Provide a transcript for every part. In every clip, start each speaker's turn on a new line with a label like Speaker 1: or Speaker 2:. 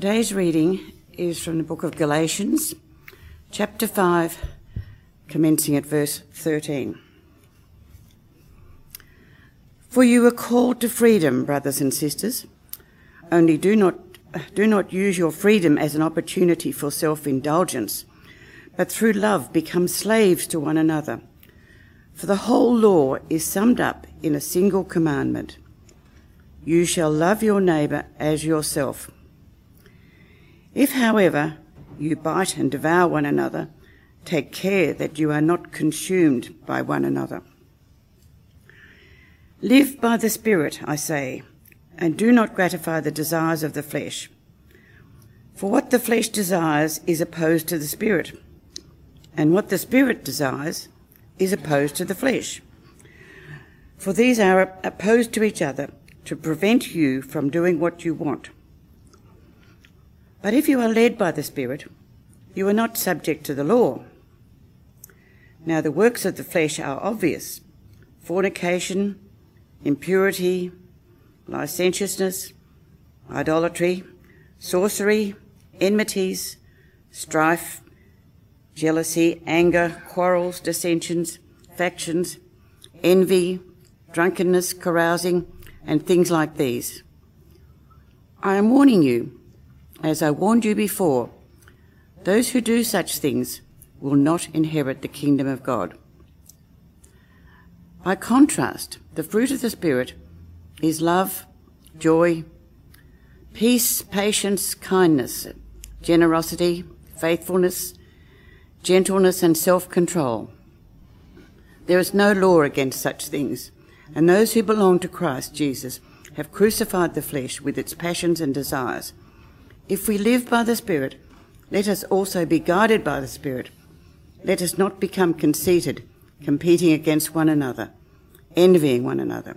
Speaker 1: Today's reading is from the book of Galatians, chapter 5, commencing at verse 13. For you were called to freedom, brothers and sisters. Only do not, do not use your freedom as an opportunity for self indulgence, but through love become slaves to one another. For the whole law is summed up in a single commandment You shall love your neighbour as yourself. If, however, you bite and devour one another, take care that you are not consumed by one another. Live by the Spirit, I say, and do not gratify the desires of the flesh. For what the flesh desires is opposed to the Spirit, and what the Spirit desires is opposed to the flesh. For these are opposed to each other to prevent you from doing what you want. But if you are led by the Spirit, you are not subject to the law. Now the works of the flesh are obvious fornication, impurity, licentiousness, idolatry, sorcery, enmities, strife, jealousy, anger, quarrels, dissensions, factions, envy, drunkenness, carousing, and things like these. I am warning you as I warned you before, those who do such things will not inherit the kingdom of God. By contrast, the fruit of the Spirit is love, joy, peace, patience, kindness, generosity, faithfulness, gentleness, and self control. There is no law against such things, and those who belong to Christ Jesus have crucified the flesh with its passions and desires. If we live by the Spirit, let us also be guided by the Spirit. Let us not become conceited, competing against one another, envying one another.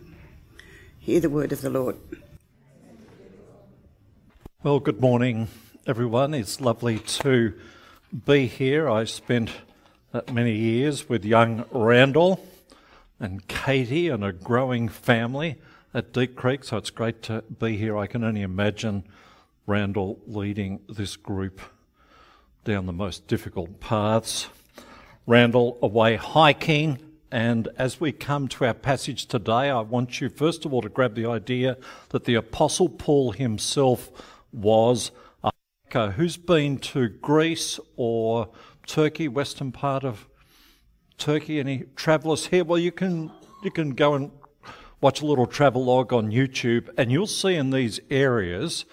Speaker 1: Hear the word of the Lord.
Speaker 2: Well, good morning, everyone. It's lovely to be here. I spent many years with young Randall and Katie and a growing family at Deep Creek, so it's great to be here. I can only imagine Randall leading this group down the most difficult paths. Randall away hiking, and as we come to our passage today, I want you first of all to grab the idea that the Apostle Paul himself was a hiker. Who's been to Greece or Turkey, western part of Turkey? Any travellers here? Well, you can you can go and watch a little travel log on YouTube, and you'll see in these areas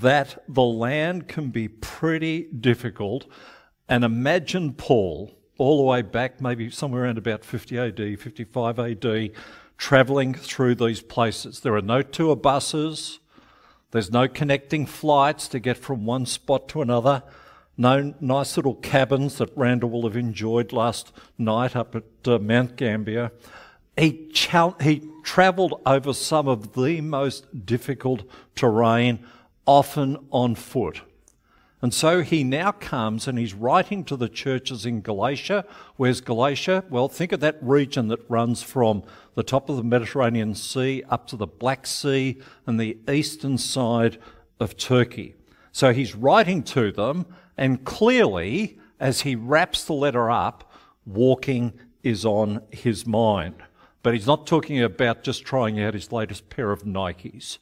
Speaker 2: that the land can be pretty difficult. And imagine Paul, all the way back, maybe somewhere around about 50 AD, 55 AD, travelling through these places. There are no tour buses, there's no connecting flights to get from one spot to another, no nice little cabins that Randall will have enjoyed last night up at uh, Mount Gambier. He, he travelled over some of the most difficult terrain often on foot. And so he now comes and he's writing to the churches in Galatia. Where's Galatia? Well, think of that region that runs from the top of the Mediterranean Sea up to the Black Sea and the eastern side of Turkey. So he's writing to them, and clearly, as he wraps the letter up, walking is on his mind. But he's not talking about just trying out his latest pair of Nikes.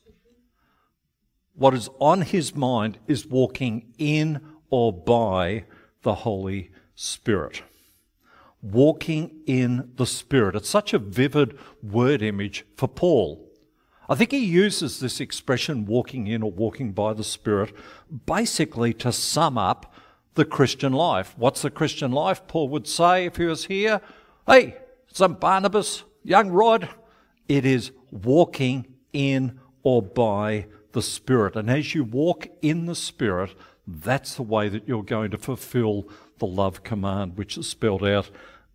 Speaker 2: What is on his mind is walking in or by the Holy Spirit. Walking in the Spirit. It's such a vivid word image for Paul. I think he uses this expression, walking in or walking by the Spirit, basically to sum up the Christian life. What's the Christian life? Paul would say if he was here, hey, St Barnabas, young Rod, it is walking in or by the Spirit. And as you walk in the Spirit, that's the way that you're going to fulfill the love command, which is spelled out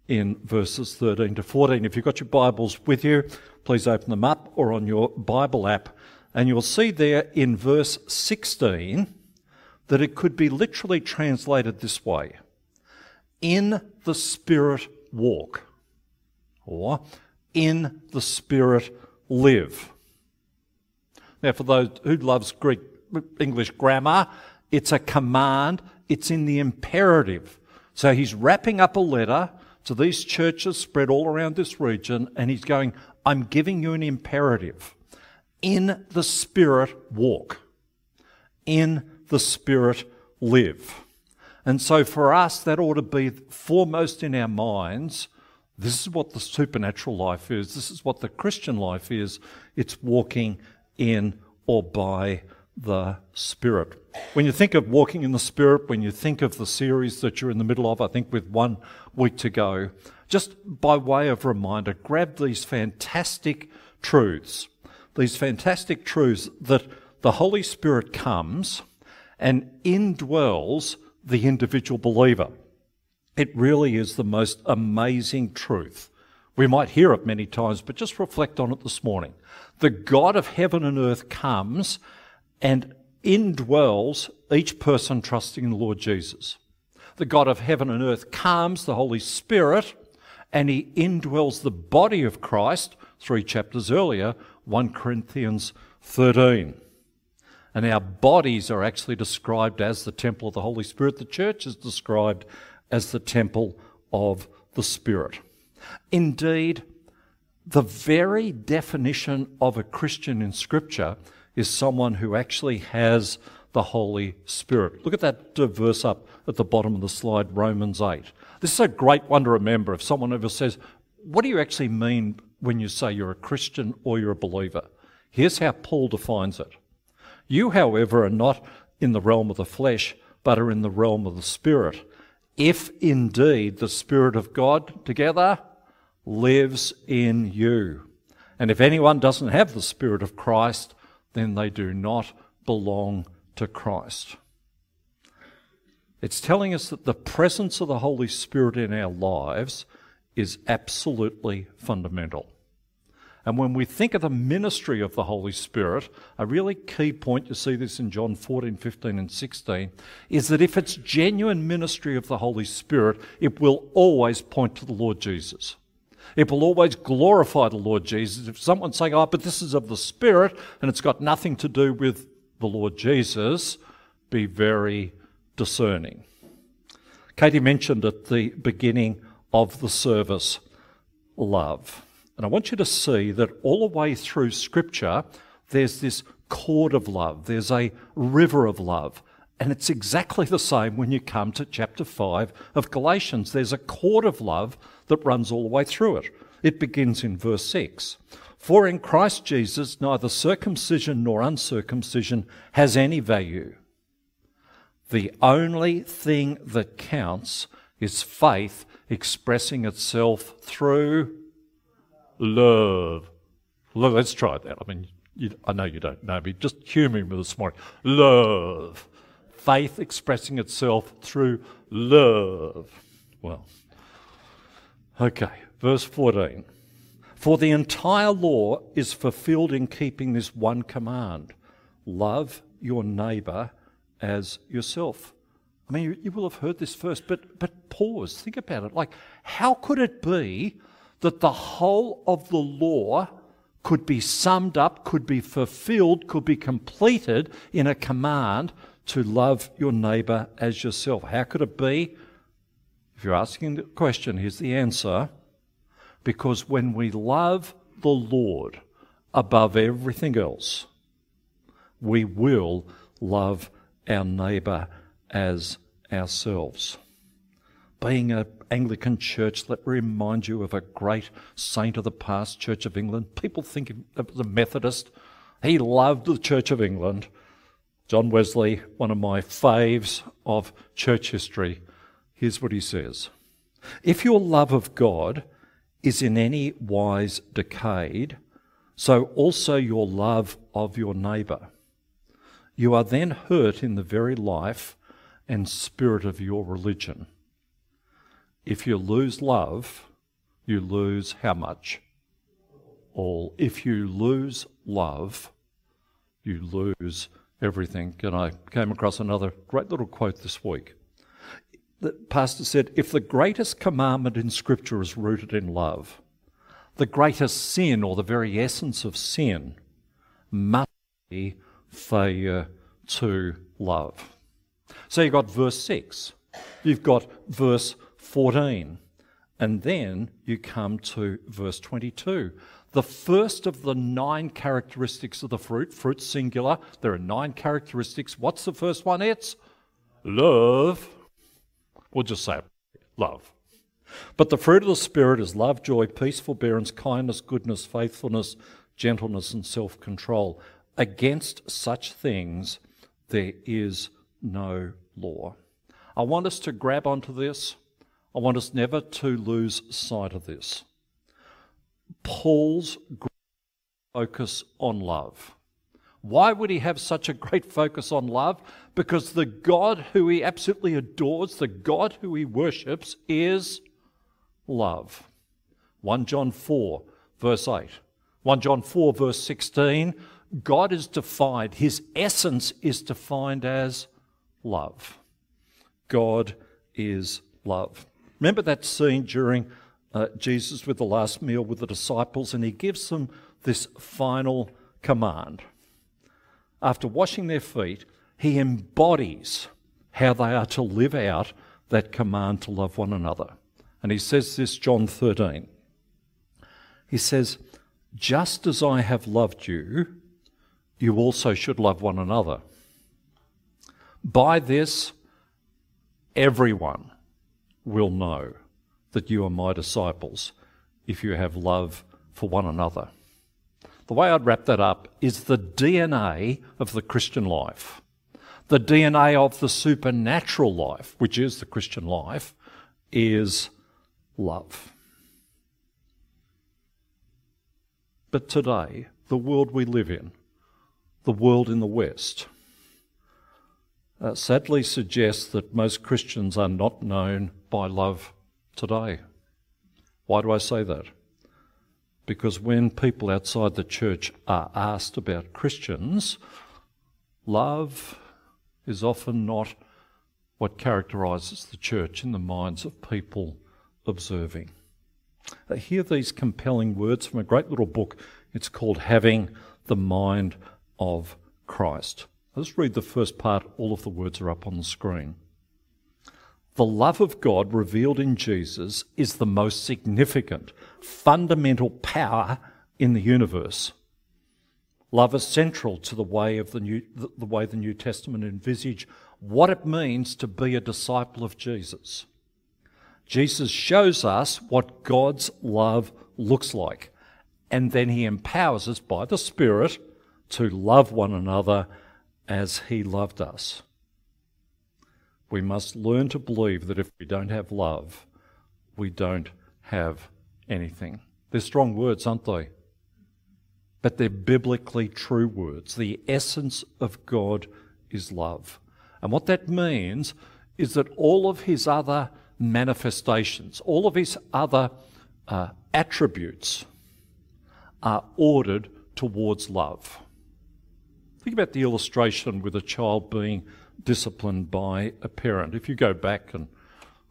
Speaker 2: in verses 13 to 14. If you've got your Bibles with you, please open them up or on your Bible app. And you'll see there in verse 16 that it could be literally translated this way In the Spirit walk, or in the Spirit live. Now, for those who loves Greek English grammar, it's a command, it's in the imperative. So he's wrapping up a letter to these churches spread all around this region, and he's going, I'm giving you an imperative. In the Spirit, walk. In the Spirit, live. And so for us, that ought to be foremost in our minds. This is what the supernatural life is. This is what the Christian life is. It's walking in or by the Spirit. When you think of walking in the Spirit, when you think of the series that you're in the middle of, I think with one week to go, just by way of reminder, grab these fantastic truths, these fantastic truths that the Holy Spirit comes and indwells the individual believer. It really is the most amazing truth. We might hear it many times, but just reflect on it this morning. The God of heaven and earth comes and indwells each person trusting in the Lord Jesus. The God of heaven and earth calms the Holy Spirit and he indwells the body of Christ, three chapters earlier, 1 Corinthians 13. And our bodies are actually described as the temple of the Holy Spirit. The church is described as the temple of the Spirit. Indeed, the very definition of a Christian in Scripture is someone who actually has the Holy Spirit. Look at that verse up at the bottom of the slide, Romans 8. This is a great one to remember if someone ever says, What do you actually mean when you say you're a Christian or you're a believer? Here's how Paul defines it. You, however, are not in the realm of the flesh, but are in the realm of the Spirit. If indeed the Spirit of God together lives in you. And if anyone doesn't have the Spirit of Christ, then they do not belong to Christ. It's telling us that the presence of the Holy Spirit in our lives is absolutely fundamental. And when we think of the ministry of the Holy Spirit, a really key point, you see this in John 14, 15, and 16, is that if it's genuine ministry of the Holy Spirit, it will always point to the Lord Jesus. It will always glorify the Lord Jesus. If someone's saying, oh, but this is of the Spirit and it's got nothing to do with the Lord Jesus, be very discerning. Katie mentioned at the beginning of the service love. And I want you to see that all the way through Scripture, there's this cord of love, there's a river of love. And it's exactly the same when you come to chapter 5 of Galatians. There's a cord of love that runs all the way through it. It begins in verse 6. For in Christ Jesus, neither circumcision nor uncircumcision has any value. The only thing that counts is faith expressing itself through love. Look, let's try that. I mean, you, I know you don't know me. Just humour me this morning. Love faith expressing itself through love. Well, okay, verse 14. For the entire law is fulfilled in keeping this one command love your neighbour as yourself. I mean, you, you, will have heard this first, but, but pause, think about it. Like, how could it be that the whole of the law could be summed up, could be fulfilled, could be completed in a command to love your neighbour as yourself. How could it be? If you're asking the question, here's the answer. Because when we love the Lord above everything else, we will love our neighbour as ourselves. Being an Anglican church, let me remind you of a great saint of the past, Church of England. People think of the Methodist. He loved the Church of England John Wesley, one of my faves of church history, here's what he says If your love of God is in any wise decayed, so also your love of your neighbour. You are then hurt in the very life and spirit of your religion. If you lose love, you lose how much? All. If you lose love, you lose everything. And I came across another great little quote this week. The pastor said, If the greatest commandment in Scripture is rooted in love, the greatest sin, or the very essence of sin, must be failure to love. So you've got verse 6, you've got verse 14, and then you come to verse 22. The first of the nine characteristics of the fruit, fruit singular, there are nine characteristics. What's the first one? It's love. We'll just say love. But the fruit of the Spirit is love, joy, peace, forbearance, kindness, goodness, faithfulness, gentleness, and self control. Against such things there is no law. I want us to grab onto this. I want us never to lose sight of this. Paul's focus on love. Why would he have such a great focus on love? Because the God who he absolutely adores, the God who he worships, is love. 1 John 4, verse 8. 1 John 4, verse 16. God is defined, his essence is defined as love. God is love. Remember that scene during uh, Jesus with the last meal with the disciples, and he gives them this final command. After washing their feet, he embodies how they are to live out that command to love one another. And he says this, John 13. He says, Just as I have loved you, you also should love one another. By this, everyone will know that you are my disciples if you have love for one another. The way I'd wrap that up is the DNA of the Christian life, the DNA of the supernatural life, which is the Christian life, is love. But today, the world we live in, the world in the West, uh, sadly suggests that most Christians are not known by love today. Why do I say that? Because when people outside the church are asked about Christians, love is often not what characterises the church in the minds of people observing. Uh, hear these compelling words from a great little book. It's called Having the Mind of Christ. I'll just read the first part. All of the words are up on the screen. The love of God revealed in Jesus is the most significant, fundamental power in the universe. Love is central to the way of the new, the way the New Testament envisage what it means to be a disciple of Jesus. Jesus shows us what God's love looks like, and then he empowers us by the Spirit to love one another as he loved us. We must learn to believe that if we don't have love, we don't have anything. They're strong words, aren't they? But they're biblically true words. The essence of God is love. And what that means is that all of his other manifestations, all of his other uh, attributes are ordered towards love. Think about the illustration with a child being disciplined by a parent. If you go back, and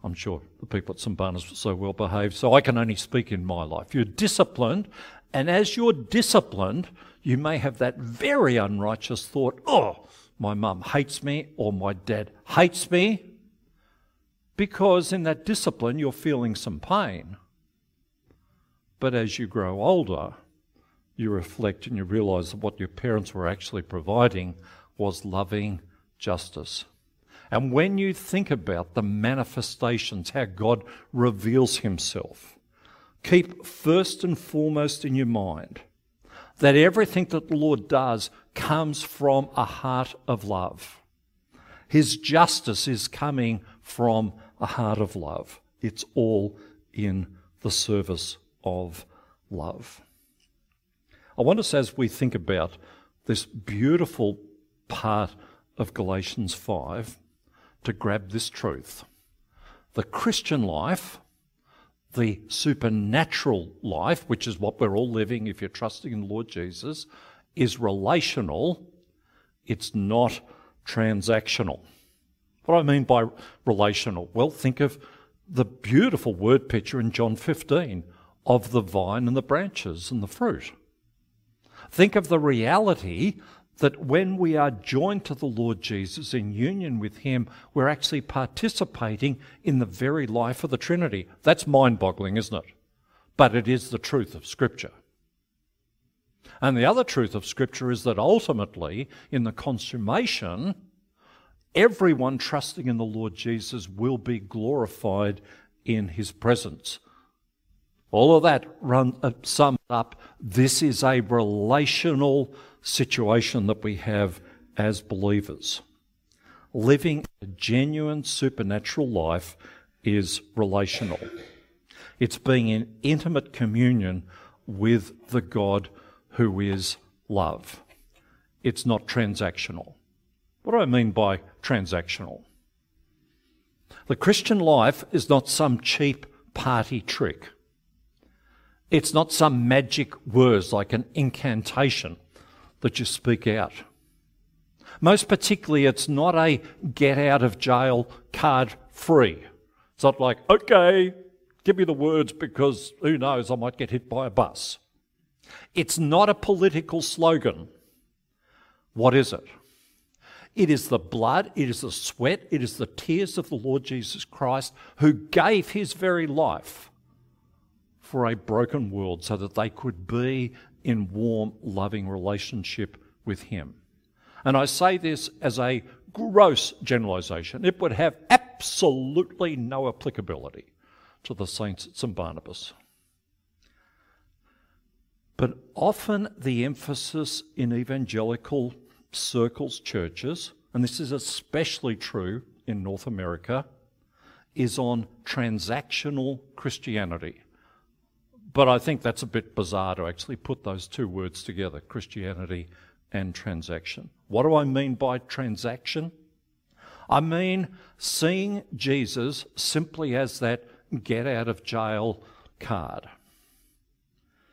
Speaker 2: I'm sure the people at St Barnabas were so well behaved, so I can only speak in my life. You're disciplined, and as you're disciplined, you may have that very unrighteous thought, oh, my mum hates me, or my dad hates me, because in that discipline you're feeling some pain. But as you grow older, you reflect and you realize that what your parents were actually providing was loving justice. And when you think about the manifestations, how God reveals Himself, keep first and foremost in your mind that everything that the Lord does comes from a heart of love. His justice is coming from a heart of love. It's all in the service of love. I want us, as we think about this beautiful part of Galatians 5, to grab this truth. The Christian life, the supernatural life, which is what we're all living if you're trusting in the Lord Jesus, is relational, it's not transactional. What do I mean by relational? Well, think of the beautiful word picture in John 15 of the vine and the branches and the fruit. Think of the reality that when we are joined to the Lord Jesus in union with Him, we're actually participating in the very life of the Trinity. That's mind boggling, isn't it? But it is the truth of Scripture. And the other truth of Scripture is that ultimately, in the consummation, everyone trusting in the Lord Jesus will be glorified in His presence. All of that run, uh, summed up, this is a relational situation that we have as believers. Living a genuine supernatural life is relational. It's being in intimate communion with the God who is love. It's not transactional. What do I mean by transactional? The Christian life is not some cheap party trick. It's not some magic words like an incantation that you speak out. Most particularly, it's not a get out of jail card free. It's not like, okay, give me the words because who knows, I might get hit by a bus. It's not a political slogan. What is it? It is the blood, it is the sweat, it is the tears of the Lord Jesus Christ who gave his very life for a broken world so that they could be in warm, loving relationship with him. And I say this as a gross generalization. It would have absolutely no applicability to the saints at St. Barnabas. But often the emphasis in evangelical circles, churches, and this is especially true in North America, is on transactional Christianity. But I think that's a bit bizarre to actually put those two words together Christianity and transaction. What do I mean by transaction? I mean seeing Jesus simply as that get out of jail card.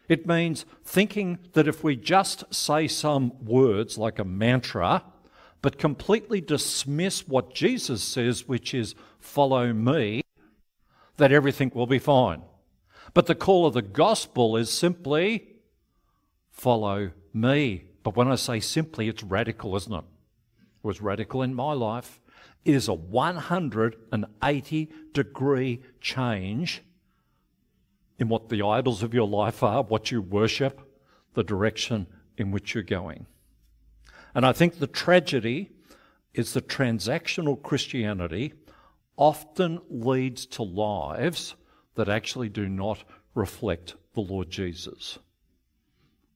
Speaker 2: It means thinking that if we just say some words like a mantra, but completely dismiss what Jesus says, which is follow me, that everything will be fine. But the call of the gospel is simply follow me. But when I say simply, it's radical, isn't it? It was radical in my life. It is a 180 degree change in what the idols of your life are, what you worship, the direction in which you're going. And I think the tragedy is that transactional Christianity often leads to lives that actually do not reflect the Lord Jesus.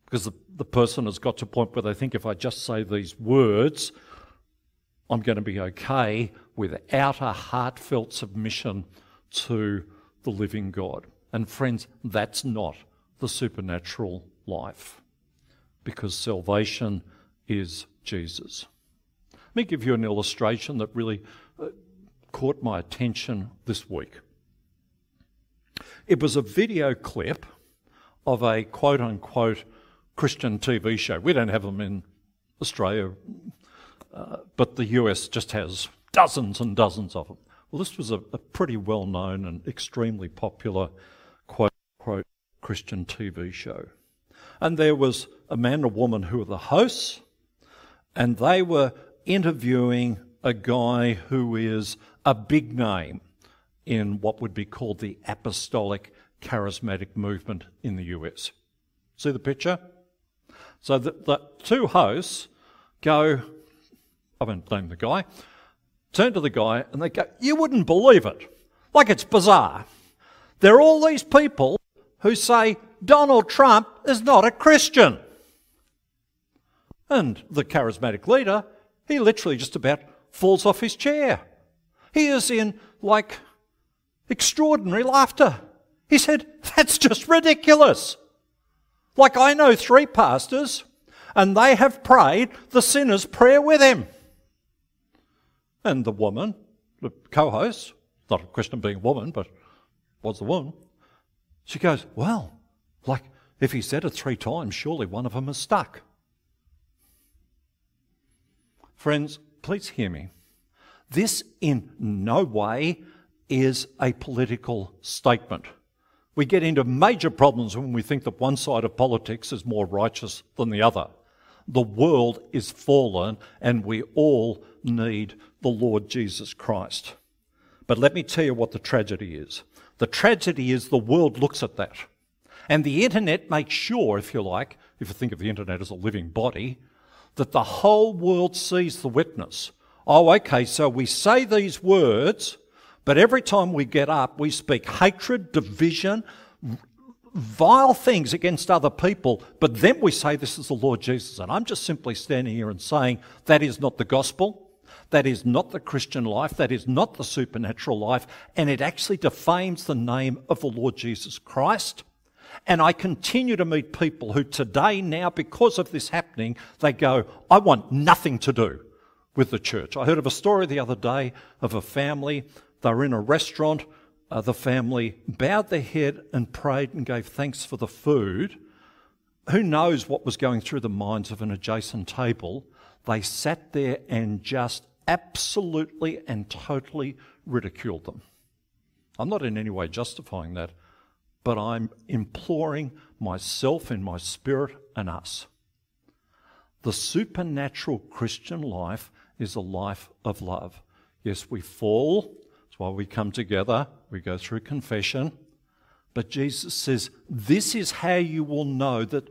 Speaker 2: Because the, the person has got to a point where they think if I just say these words, I'm going to be okay without a heartfelt submission to the living God. And friends, that's not the supernatural life because salvation is Jesus. Let me give you an illustration that really uh, caught my attention this week. It was a video clip of a quote unquote Christian TV show. We don't have them in Australia, uh, but the US just has dozens and dozens of them. Well, this was a, a pretty well known and extremely popular quote unquote Christian TV show. And there was a man and a woman who were the hosts, and they were interviewing a guy who is a big name in what would be called the apostolic charismatic movement in the US. See the picture? So the, the two hosts go, I won't name the guy, turn to the guy and they go, You wouldn't believe it. Like it's bizarre. There are all these people who say Donald Trump is not a Christian. And the charismatic leader, he literally just about falls off his chair. He is in like extraordinary laughter. He said, That's just ridiculous. Like I know three pastors, and they have prayed the sinner's prayer with him. And the woman, the co host, not a of being a woman, but was the woman, she goes, Well, like if he said it three times, surely one of them is stuck. Friends, please hear me. This in no way is a political statement. We get into major problems when we think that one side of politics is more righteous than the other. The world is fallen and we all need the Lord Jesus Christ. But let me tell you what the tragedy is. The tragedy is the world looks at that. And the internet makes sure, if you like, if you think of the internet as a living body, that the whole world sees the witness. Oh, okay, so we say these words, but every time we get up, we speak hatred, division, vile things against other people, but then we say this is the Lord Jesus. And I'm just simply standing here and saying that is not the gospel. That is not the Christian life. That is not the supernatural life. And it actually defames the name of the Lord Jesus Christ. And I continue to meet people who today, now, because of this happening, they go, I want nothing to do with the church. I heard of a story the other day of a family. They were in a restaurant uh, the family bowed their head and prayed and gave thanks for the food. Who knows what was going through the minds of an adjacent table? They sat there and just absolutely and totally ridiculed them. I'm not in any way justifying that, but I'm imploring myself in my spirit and us. The supernatural Christian life is a life of love. Yes, we fall, why we come together, we go through confession. But Jesus says, This is how you will know that,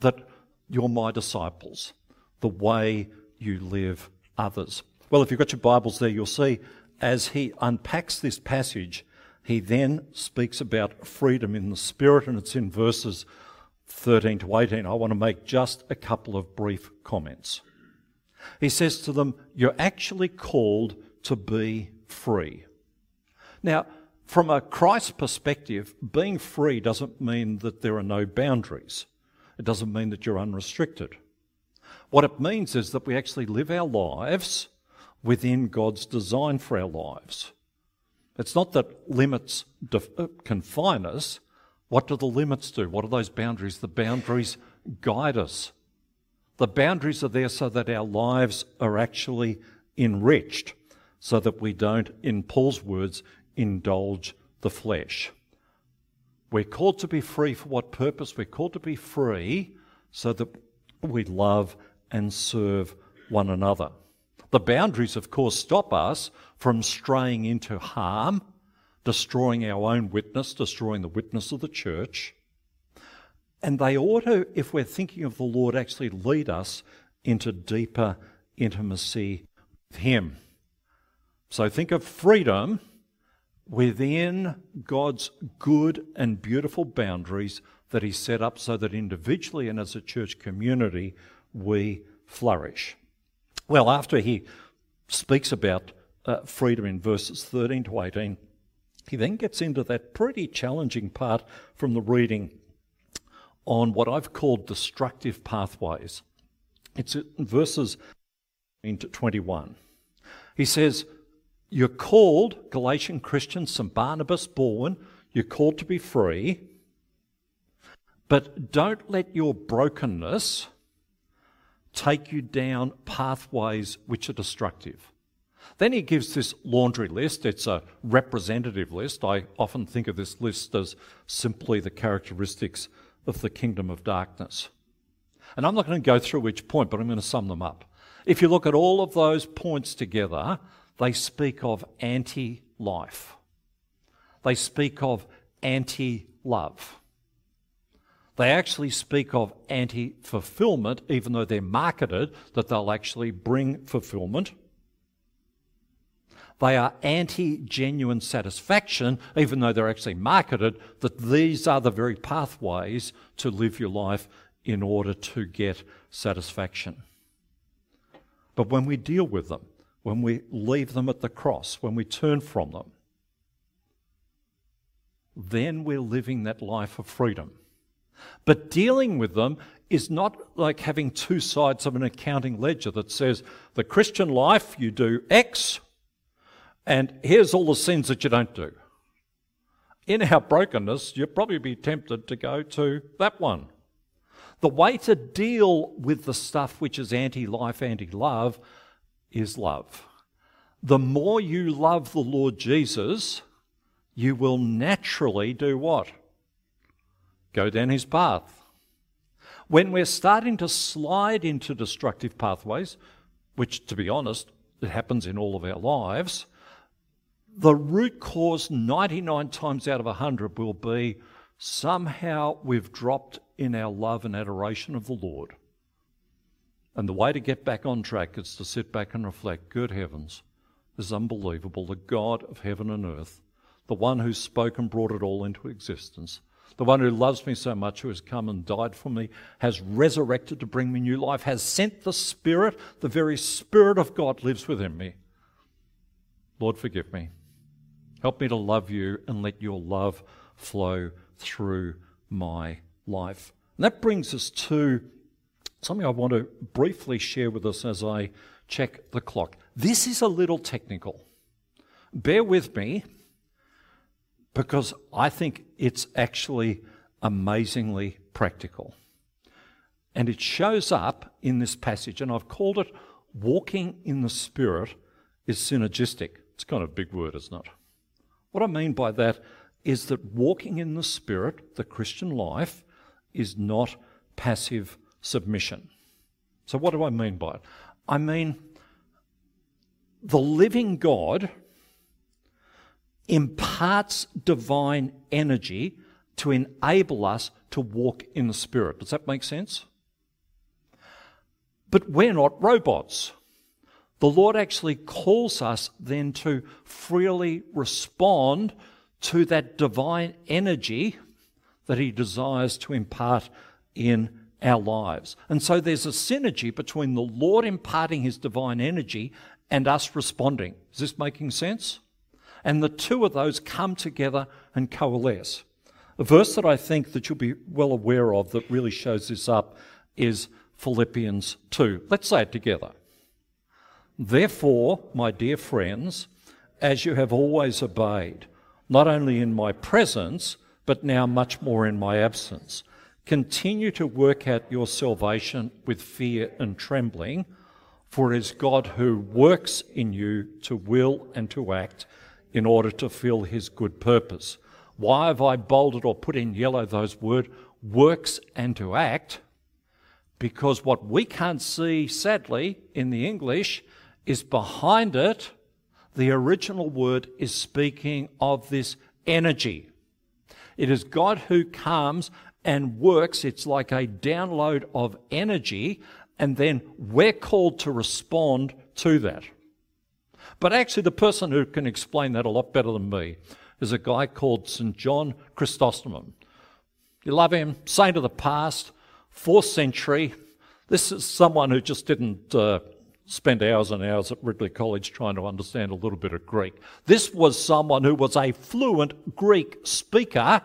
Speaker 2: that you're my disciples, the way you live others. Well, if you've got your Bibles there, you'll see as he unpacks this passage, he then speaks about freedom in the Spirit, and it's in verses 13 to 18. I want to make just a couple of brief comments. He says to them, You're actually called to be free. Now, from a Christ perspective, being free doesn't mean that there are no boundaries. It doesn't mean that you're unrestricted. What it means is that we actually live our lives within God's design for our lives. It's not that limits uh, confine us. What do the limits do? What are those boundaries? The boundaries guide us. The boundaries are there so that our lives are actually enriched, so that we don't, in Paul's words, indulge the flesh. We're called to be free for what purpose? We're called to be free so that we love and serve one another. The boundaries, of course, stop us from straying into harm, destroying our own witness, destroying the witness of the church. And they ought to, if we're thinking of the Lord, actually lead us into deeper intimacy with Him. So think of freedom within God's good and beautiful boundaries that He set up so that individually and as a church community we flourish. Well, after He speaks about uh, freedom in verses 13 to 18, he then gets into that pretty challenging part from the reading on what I've called destructive pathways. It's in verses into 21. He says, you're called, Galatian Christians, St. Barnabas, born, you're called to be free, but don't let your brokenness take you down pathways which are destructive. Then he gives this laundry list. It's a representative list. I often think of this list as simply the characteristics of the kingdom of darkness. And I'm not going to go through each point, but I'm going to sum them up. If you look at all of those points together, they speak of anti life. They speak of anti love. They actually speak of anti fulfillment, even though they're marketed that they'll actually bring fulfillment. They are anti genuine satisfaction, even though they're actually marketed that these are the very pathways to live your life in order to get satisfaction. But when we deal with them, when we leave them at the cross, when we turn from them, then we're living that life of freedom. But dealing with them is not like having two sides of an accounting ledger that says the Christian life, you do X, and here's all the sins that you don't do. In our brokenness, you'll probably be tempted to go to that one. The way to deal with the stuff which is anti life, anti love, is love. The more you love the Lord Jesus, you will naturally do what? Go down his path. when we're starting to slide into destructive pathways, which, to be honest, it happens in all of our lives, the root cause 99 times out of 100 will be somehow we've dropped in our love and adoration of the Lord. And the way to get back on track is to sit back and reflect good heavens, this is unbelievable. The God of heaven and earth, the one who spoke and brought it all into existence, the one who loves me so much, who has come and died for me, has resurrected to bring me new life, has sent the Spirit, the very Spirit of God lives within me. Lord, forgive me. Help me to love you and let your love flow through my life. And that brings us to something I want to briefly share with us as I check the clock. This is a little technical. Bear with me because I think it's actually amazingly practical. And it shows up in this passage, and I've called it walking in the Spirit is synergistic. It's kind of a big word, isn't it? What I mean by that is that walking in the Spirit, the Christian life, is not passive submission. So, what do I mean by it? I mean, the living God imparts divine energy to enable us to walk in the Spirit. Does that make sense? But we're not robots. The Lord actually calls us then to freely respond to that divine energy that He desires to impart in our lives. And so there's a synergy between the Lord imparting His divine energy and us responding. Is this making sense? And the two of those come together and coalesce. A verse that I think that you'll be well aware of that really shows this up is Philippians 2. Let's say it together. Therefore, my dear friends, as you have always obeyed, not only in my presence, but now much more in my absence, continue to work out your salvation with fear and trembling, for it is God who works in you to will and to act in order to fill his good purpose. Why have I bolded or put in yellow those words, works and to act? Because what we can't see, sadly, in the English is behind it, the original word is speaking of this energy. It is God who comes and works. It's like a download of energy, and then we're called to respond to that. But actually, the person who can explain that a lot better than me is a guy called St. John Chrysostom. You love him, saint of the past, fourth century. This is someone who just didn't uh, spend hours and hours at Ridley College trying to understand a little bit of Greek. This was someone who was a fluent Greek speaker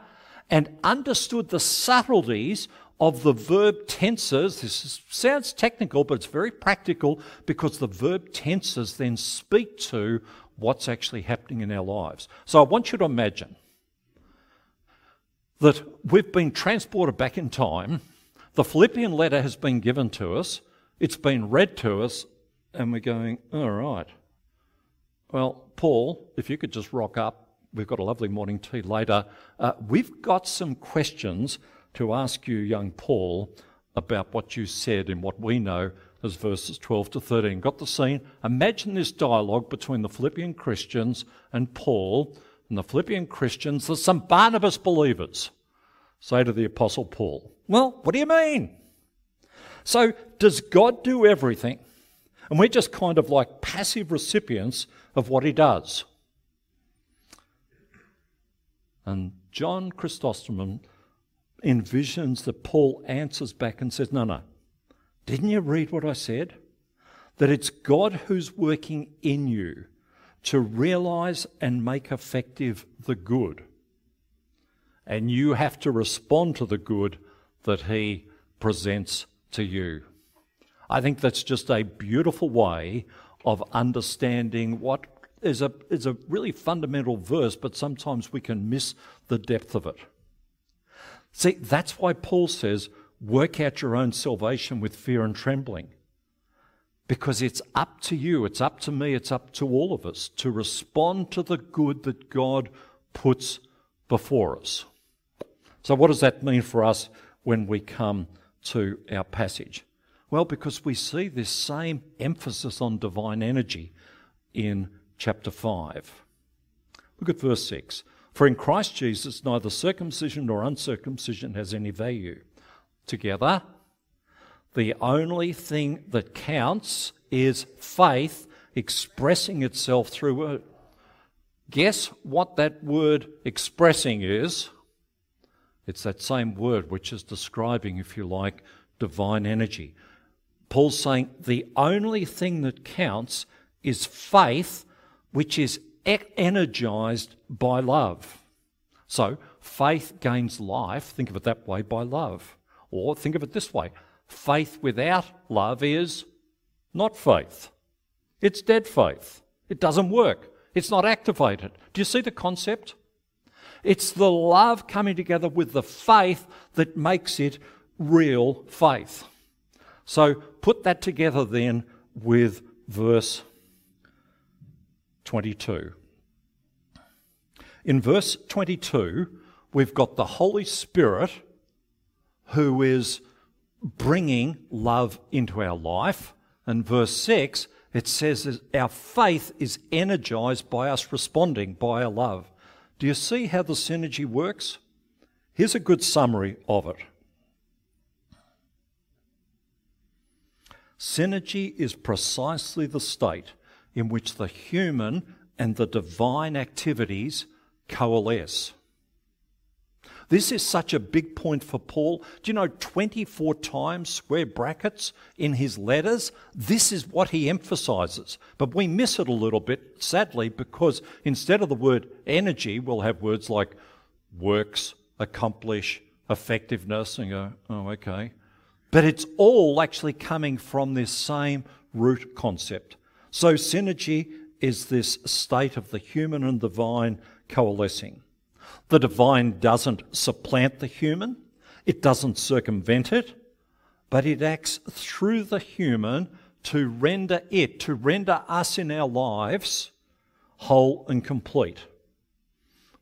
Speaker 2: and understood the subtleties of the verb tenses. This is, sounds technical, but it's very practical because the verb tenses then speak to what's actually happening in our lives. So I want you to imagine that we've been transported back in time. The Philippian letter has been given to us, it's been read to us, and we're going, all right. Well, Paul, if you could just rock up, we've got a lovely morning tea later. Uh, we've got some questions to ask you, young Paul, about what you said in what we know as verses 12 to 13. Got the scene? Imagine this dialogue between the Philippian Christians and Paul. And the Philippian Christians, there's St Barnabas believers, say to the Apostle Paul, Well, what do you mean? So, does God do everything? And we're just kind of like passive recipients of what he does. And John Chrysostom envisions that Paul answers back and says, No, no. Didn't you read what I said? That it's God who's working in you to realize and make effective the good. And you have to respond to the good that He presents to you. I think that's just a beautiful way of understanding what is a, is a really fundamental verse, but sometimes we can miss the depth of it. See, that's why Paul says, work out your own salvation with fear and trembling. Because it's up to you, it's up to me, it's up to all of us to respond to the good that God puts before us. So, what does that mean for us when we come to our passage? Well, because we see this same emphasis on divine energy in chapter 5. Look at verse 6. For in Christ Jesus, neither circumcision nor uncircumcision has any value. Together, the only thing that counts is faith expressing itself through word. Guess what that word expressing is? It's that same word which is describing, if you like, divine energy. Paul's saying the only thing that counts is faith, which is energized by love. So, faith gains life, think of it that way, by love. Or think of it this way faith without love is not faith, it's dead faith. It doesn't work, it's not activated. Do you see the concept? It's the love coming together with the faith that makes it real faith. So put that together then with verse 22. In verse 22, we've got the Holy Spirit who is bringing love into our life. And verse 6, it says that our faith is energized by us responding by our love. Do you see how the synergy works? Here's a good summary of it. Synergy is precisely the state in which the human and the divine activities coalesce. This is such a big point for Paul. Do you know 24 times square brackets in his letters? This is what he emphasizes. But we miss it a little bit, sadly, because instead of the word energy, we'll have words like works, accomplish, effectiveness, and go, oh, okay. But it's all actually coming from this same root concept. So, synergy is this state of the human and divine coalescing. The divine doesn't supplant the human, it doesn't circumvent it, but it acts through the human to render it, to render us in our lives whole and complete.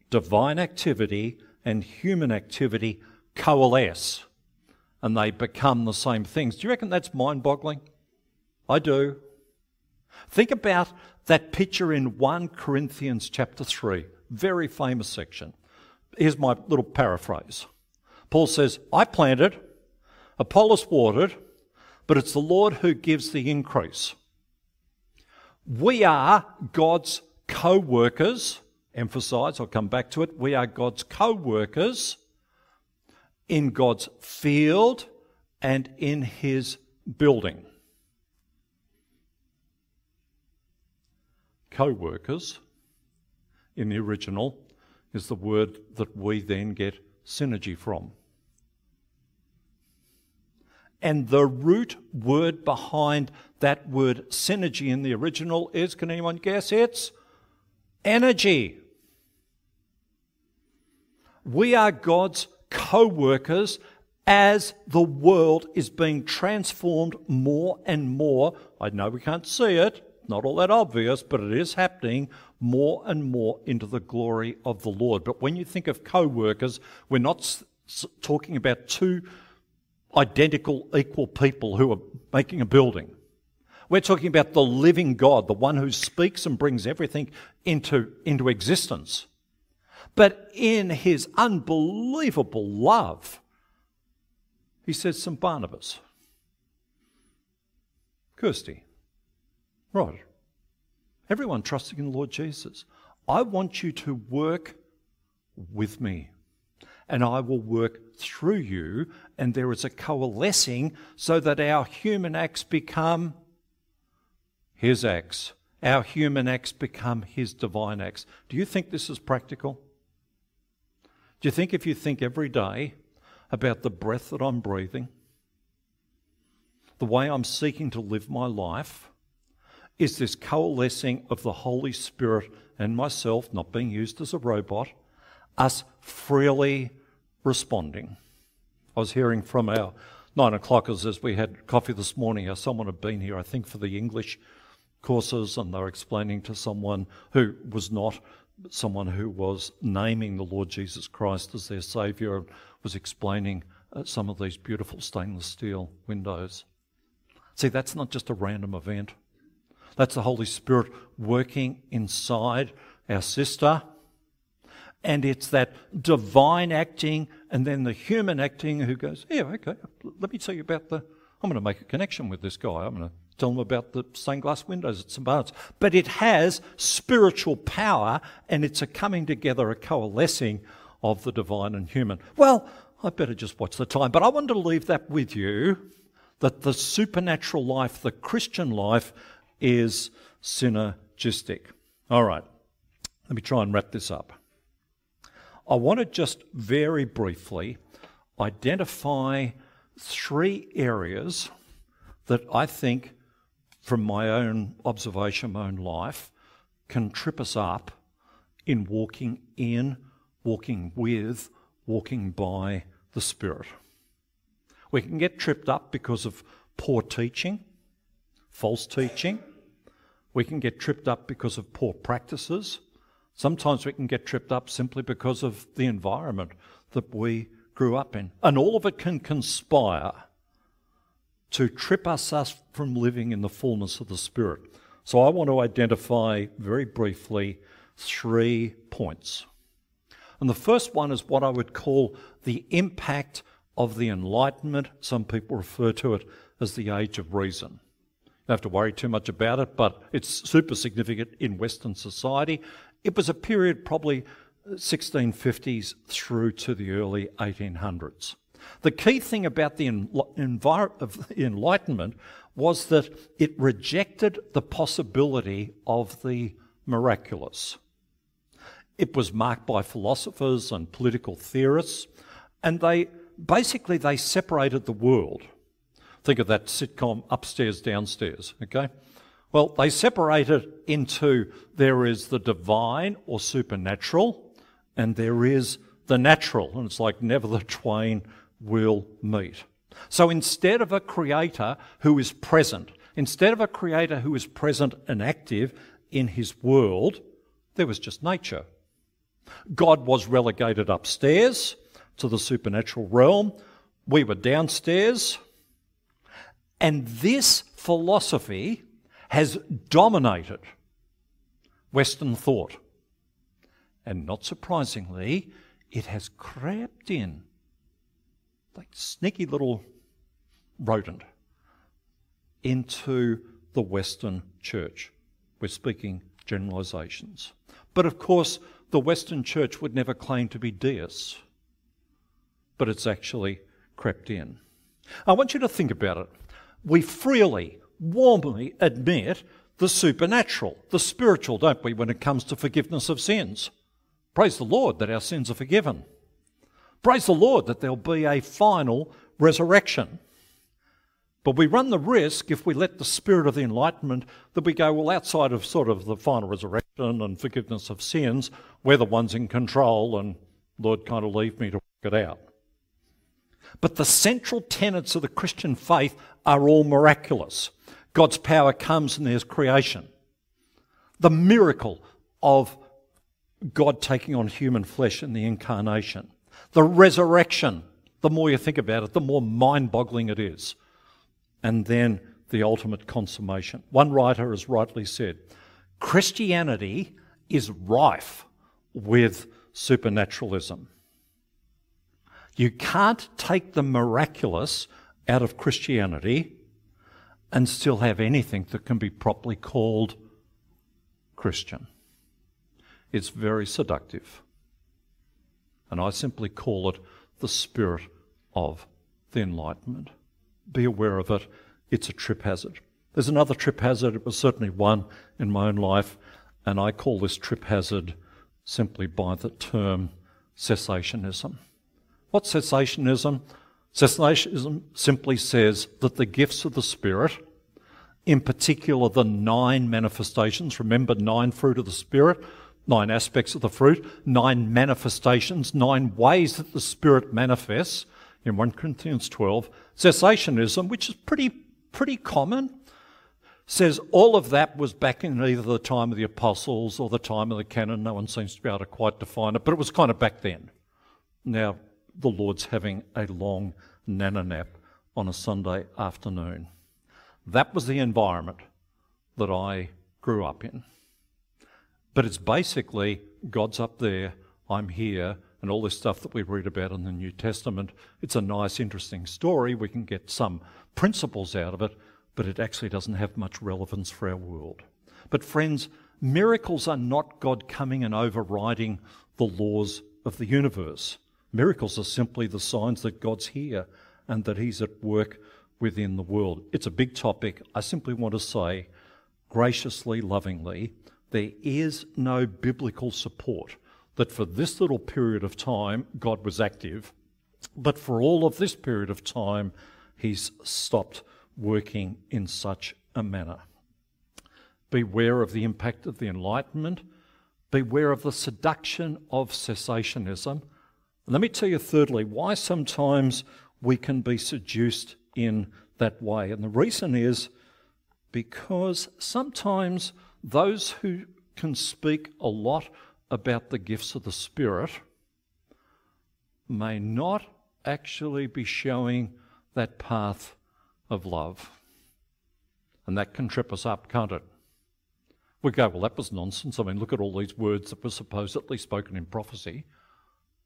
Speaker 2: Divine activity and human activity coalesce and they become the same things. Do you reckon that's mind boggling? I do. Think about that picture in 1 Corinthians chapter 3, very famous section. Here's my little paraphrase. Paul says, I planted, Apollos watered, but it's the Lord who gives the increase. We are God's co workers. Emphasize, I'll come back to it. We are God's co workers in God's field and in his building. Co workers in the original is the word that we then get synergy from. And the root word behind that word synergy in the original is, can anyone guess? It's energy. We are God's co workers as the world is being transformed more and more. I know we can't see it, not all that obvious, but it is happening more and more into the glory of the Lord. But when you think of co workers, we're not talking about two identical, equal people who are making a building. We're talking about the living God, the one who speaks and brings everything into, into existence. But in his unbelievable love, he says, St. Barnabas, Kirsty, Rod, everyone trusting in the Lord Jesus, I want you to work with me and I will work through you, and there is a coalescing so that our human acts become his acts. Our human acts become his divine acts. Do you think this is practical? Do you think if you think every day about the breath that I'm breathing, the way I'm seeking to live my life, is this coalescing of the Holy Spirit and myself, not being used as a robot, us freely responding? I was hearing from our nine o'clockers as we had coffee this morning, someone had been here, I think, for the English courses, and they were explaining to someone who was not someone who was naming the Lord Jesus Christ as their Saviour was explaining uh, some of these beautiful stainless steel windows. See, that's not just a random event. That's the Holy Spirit working inside our sister. And it's that divine acting and then the human acting who goes, Yeah, okay, let me tell you about the. I'm going to make a connection with this guy. I'm going to tell him about the stained glass windows at St. Barnabas. But it has spiritual power and it's a coming together, a coalescing of the divine and human. Well, I better just watch the time. But I wanted to leave that with you that the supernatural life, the Christian life, is synergistic. All right, let me try and wrap this up. I want to just very briefly identify three areas that I think, from my own observation, my own life, can trip us up in walking in, walking with, walking by the Spirit. We can get tripped up because of poor teaching, false teaching. We can get tripped up because of poor practices. Sometimes we can get tripped up simply because of the environment that we grew up in. And all of it can conspire to trip us, us from living in the fullness of the Spirit. So I want to identify very briefly three points. And the first one is what I would call the impact of the Enlightenment. Some people refer to it as the Age of Reason. Don't have to worry too much about it, but it's super significant in Western society. It was a period probably 1650s through to the early 1800s. The key thing about the Enlightenment was that it rejected the possibility of the miraculous. It was marked by philosophers and political theorists, and they basically they separated the world. Think of that sitcom upstairs, downstairs, okay? Well, they separate it into there is the divine or supernatural, and there is the natural. And it's like never the twain will meet. So instead of a creator who is present, instead of a creator who is present and active in his world, there was just nature. God was relegated upstairs, to the supernatural realm. We were downstairs. And this philosophy has dominated Western thought. And not surprisingly, it has crept in like sneaky little rodent into the Western church. We're speaking generalizations. But of course, the Western church would never claim to be deists but it's actually crept in. I want you to think about it. We freely, warmly admit the supernatural, the spiritual, don't we, when it comes to forgiveness of sins? Praise the Lord that our sins are forgiven. Praise the Lord that there'll be a final resurrection. But we run the risk, if we let the spirit of the enlightenment, that we go, well, outside of sort of the final resurrection and forgiveness of sins, we're the ones in control, and Lord, kind of leave me to work it out. But the central tenets of the Christian faith are all miraculous. God's power comes and there's creation. The miracle of God taking on human flesh in the incarnation. The resurrection. The more you think about it, the more mind boggling it is. And then the ultimate consummation. One writer has rightly said Christianity is rife with supernaturalism. You can't take the miraculous out of Christianity and still have anything that can be properly called Christian. It's very seductive. And I simply call it the spirit of the Enlightenment. Be aware of it. It's a trip hazard. There's another trip hazard. It was certainly one in my own life, and I call this trip hazard simply by the term cessationism. What's cessationism? Cessationism simply says that the gifts of the Spirit, in particular the nine manifestations, remember nine fruit of the Spirit, nine aspects of the fruit, nine manifestations, nine ways that the Spirit manifests in 1 Corinthians 12. Cessationism, which is pretty, pretty common, says all of that was back in either the time of the apostles or the time of the canon. No one seems to be able to quite define it, but it was kind of back then. Now, the Lord's having a long nana nap on a Sunday afternoon. That was the environment that I grew up in. But it's basically God's up there, I'm here, and all this stuff that we read about in the New Testament. It's a nice, interesting story. We can get some principles out of it, but it actually doesn't have much relevance for our world. But, friends, miracles are not God coming and overriding the laws of the universe. Miracles are simply the signs that God's here and that He's at work within the world. It's a big topic. I simply want to say, graciously, lovingly, there is no biblical support that for this little period of time God was active, but for all of this period of time He's stopped working in such a manner. Beware of the impact of the Enlightenment. Beware of the seduction of cessationism. Let me tell you, thirdly, why sometimes we can be seduced in that way. And the reason is because sometimes those who can speak a lot about the gifts of the Spirit may not actually be showing that path of love. And that can trip us up, can't it? We go, well, that was nonsense. I mean, look at all these words that were supposedly spoken in prophecy.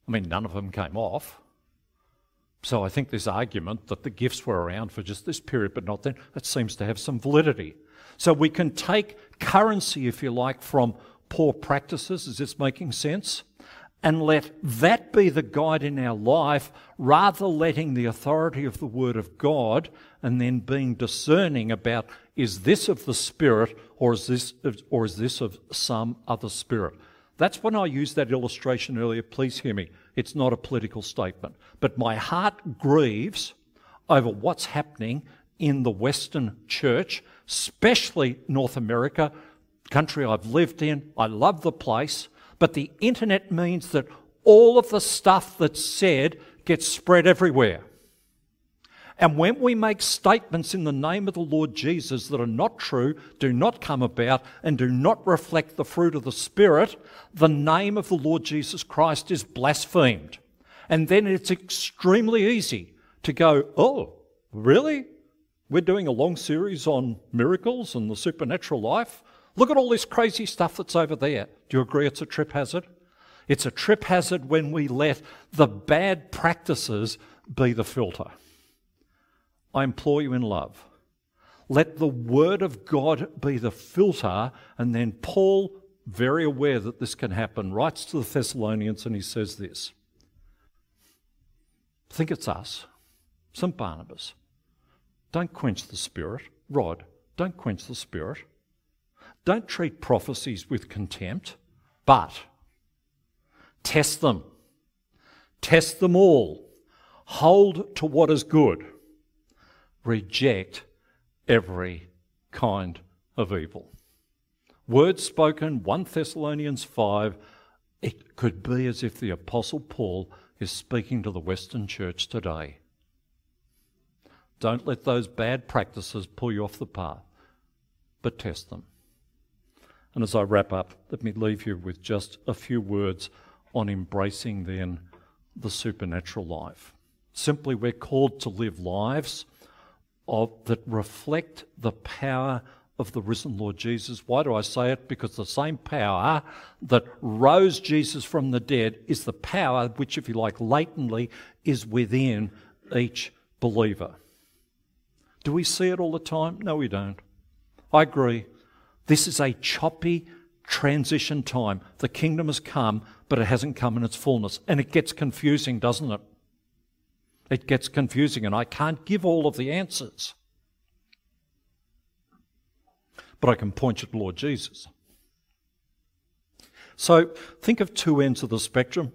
Speaker 2: I mean, none of them came off. So I think this argument that the gifts were around for just this period but not then, that seems to have some validity. So we can take currency, if you like, from poor practices. Is this making sense? And let that be the guide in our life rather letting the authority of the Word of God and then being discerning about is this of the Spirit or is this or is this of some other spirit? That's when I used that illustration earlier. Please hear me. It's not a political statement. But my heart grieves over what's happening in the Western church, especially North America, country I've lived in. I love the place. But the internet means that all of the stuff that's said gets spread everywhere. And when we make statements in the name of the Lord Jesus that are not true, do not come about, and do not reflect the fruit of the Spirit, the name of the Lord Jesus Christ is blasphemed. And then it's extremely easy to go, oh, really? We're doing a long series on miracles and the supernatural life. Look at all this crazy stuff that's over there. Do you agree it's a trip hazard? It's a trip hazard when we let the bad practices be the filter. I implore you in love. Let the Word of God be the filter. And then Paul, very aware that this can happen, writes to the Thessalonians and he says this Think it's us, St. Barnabas. Don't quench the Spirit. Rod, don't quench the Spirit. Don't treat prophecies with contempt, but test them. Test them all. Hold to what is good reject every kind of evil. Words spoken, 1 Thessalonians 5, it could be as if the Apostle Paul is speaking to the Western church today. Don't let those bad practices pull you off the path, but test them. And as I wrap up, let me leave you with just a few words on embracing then the supernatural life. Simply, we're called to live lives of, that reflect the power of the risen Lord Jesus. Why do I say it? Because the same power that rose Jesus from the dead is the power which, if you like, latently is within each believer. Do we see it all the time? No, we don't. I agree. This is a choppy transition time. The kingdom has come, but it hasn't come in its fullness. And it gets confusing, doesn't it? It gets confusing and I can't give all of the answers. But I can point you to Lord Jesus. So think of two ends of the spectrum.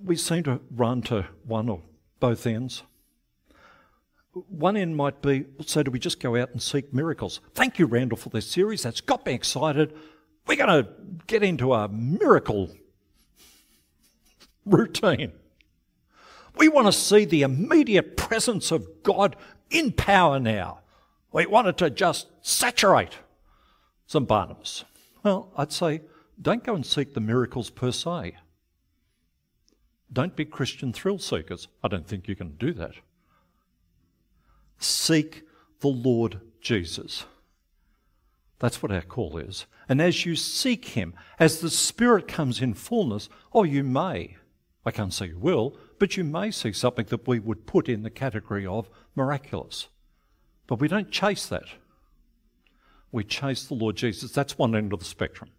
Speaker 2: We seem to run to one or both ends. One end might be so, do we just go out and seek miracles? Thank you, Randall, for this series. That's got me excited. We're going to get into a miracle routine. We want to see the immediate presence of God in power now. We want it to just saturate St. Barnabas. Well, I'd say don't go and seek the miracles per se. Don't be Christian thrill seekers. I don't think you can do that. Seek the Lord Jesus. That's what our call is. And as you seek Him, as the Spirit comes in fullness, oh, you may, I can't say you will, but you may see something that we would put in the category of miraculous. But we don't chase that. We chase the Lord Jesus. That's one end of the spectrum.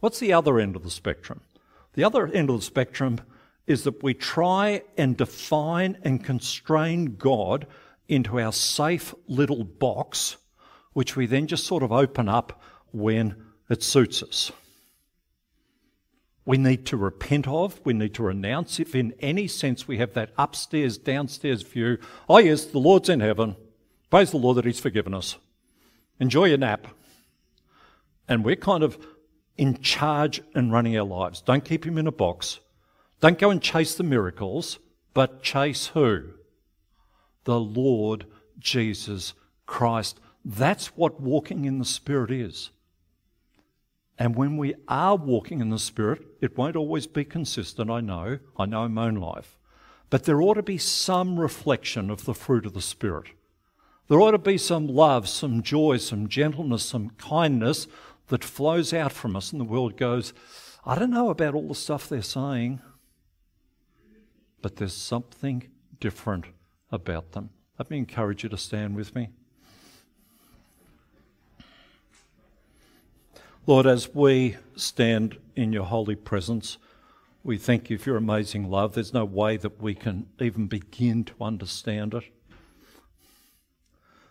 Speaker 2: What's the other end of the spectrum? The other end of the spectrum is that we try and define and constrain God into our safe little box, which we then just sort of open up when it suits us. We need to repent of, we need to renounce if in any sense we have that upstairs, downstairs view. Oh, yes, the Lord's in heaven. Praise the Lord that He's forgiven us. Enjoy your nap. And we're kind of in charge and running our lives. Don't keep Him in a box. Don't go and chase the miracles, but chase who? The Lord Jesus Christ. That's what walking in the Spirit is. And when we are walking in the Spirit, it won't always be consistent, I know. I know in my own life. But there ought to be some reflection of the fruit of the Spirit. There ought to be some love, some joy, some gentleness, some kindness that flows out from us, and the world goes, I don't know about all the stuff they're saying but there's something different about them. Let me encourage you to stand with me. Lord, as we stand in your holy presence, we thank you for your amazing love. There's no way that we can even begin to understand it,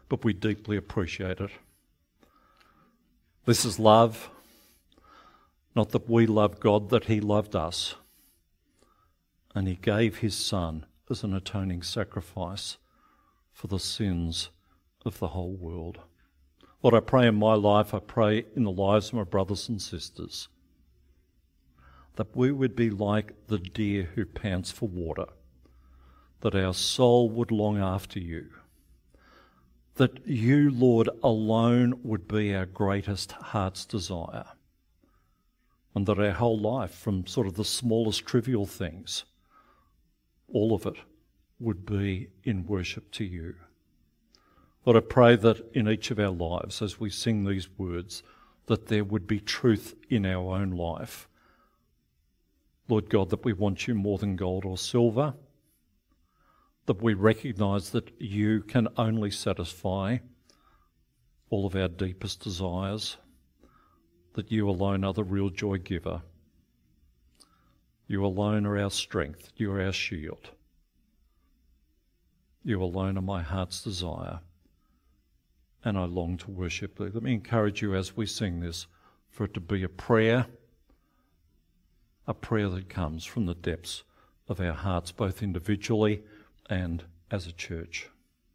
Speaker 2: but we deeply appreciate it. This is love, not that we love God, that He loved us and he gave his son as an atoning sacrifice for the sins of the whole world. Lord, I pray in my life, I pray in the lives of my brothers and sisters, that we would be like the deer who pants for water, that our soul would long after you, that you, Lord, alone would be our greatest heart's desire, and that our whole life, from sort of the smallest trivial things, all of it would be in worship to you. Lord, I pray that in each of our lives, as we sing these words, that there would be truth in our own life. Lord God, that we want you more than gold or silver, that we recognize that you can only satisfy all of our deepest desires, that you alone are the real joy giver. You alone are our strength. You are our shield. You alone are my heart's desire. And I long to worship thee. Let me encourage you as we sing this for it to be a prayer, a prayer that comes from the depths of our hearts, both individually and as a church.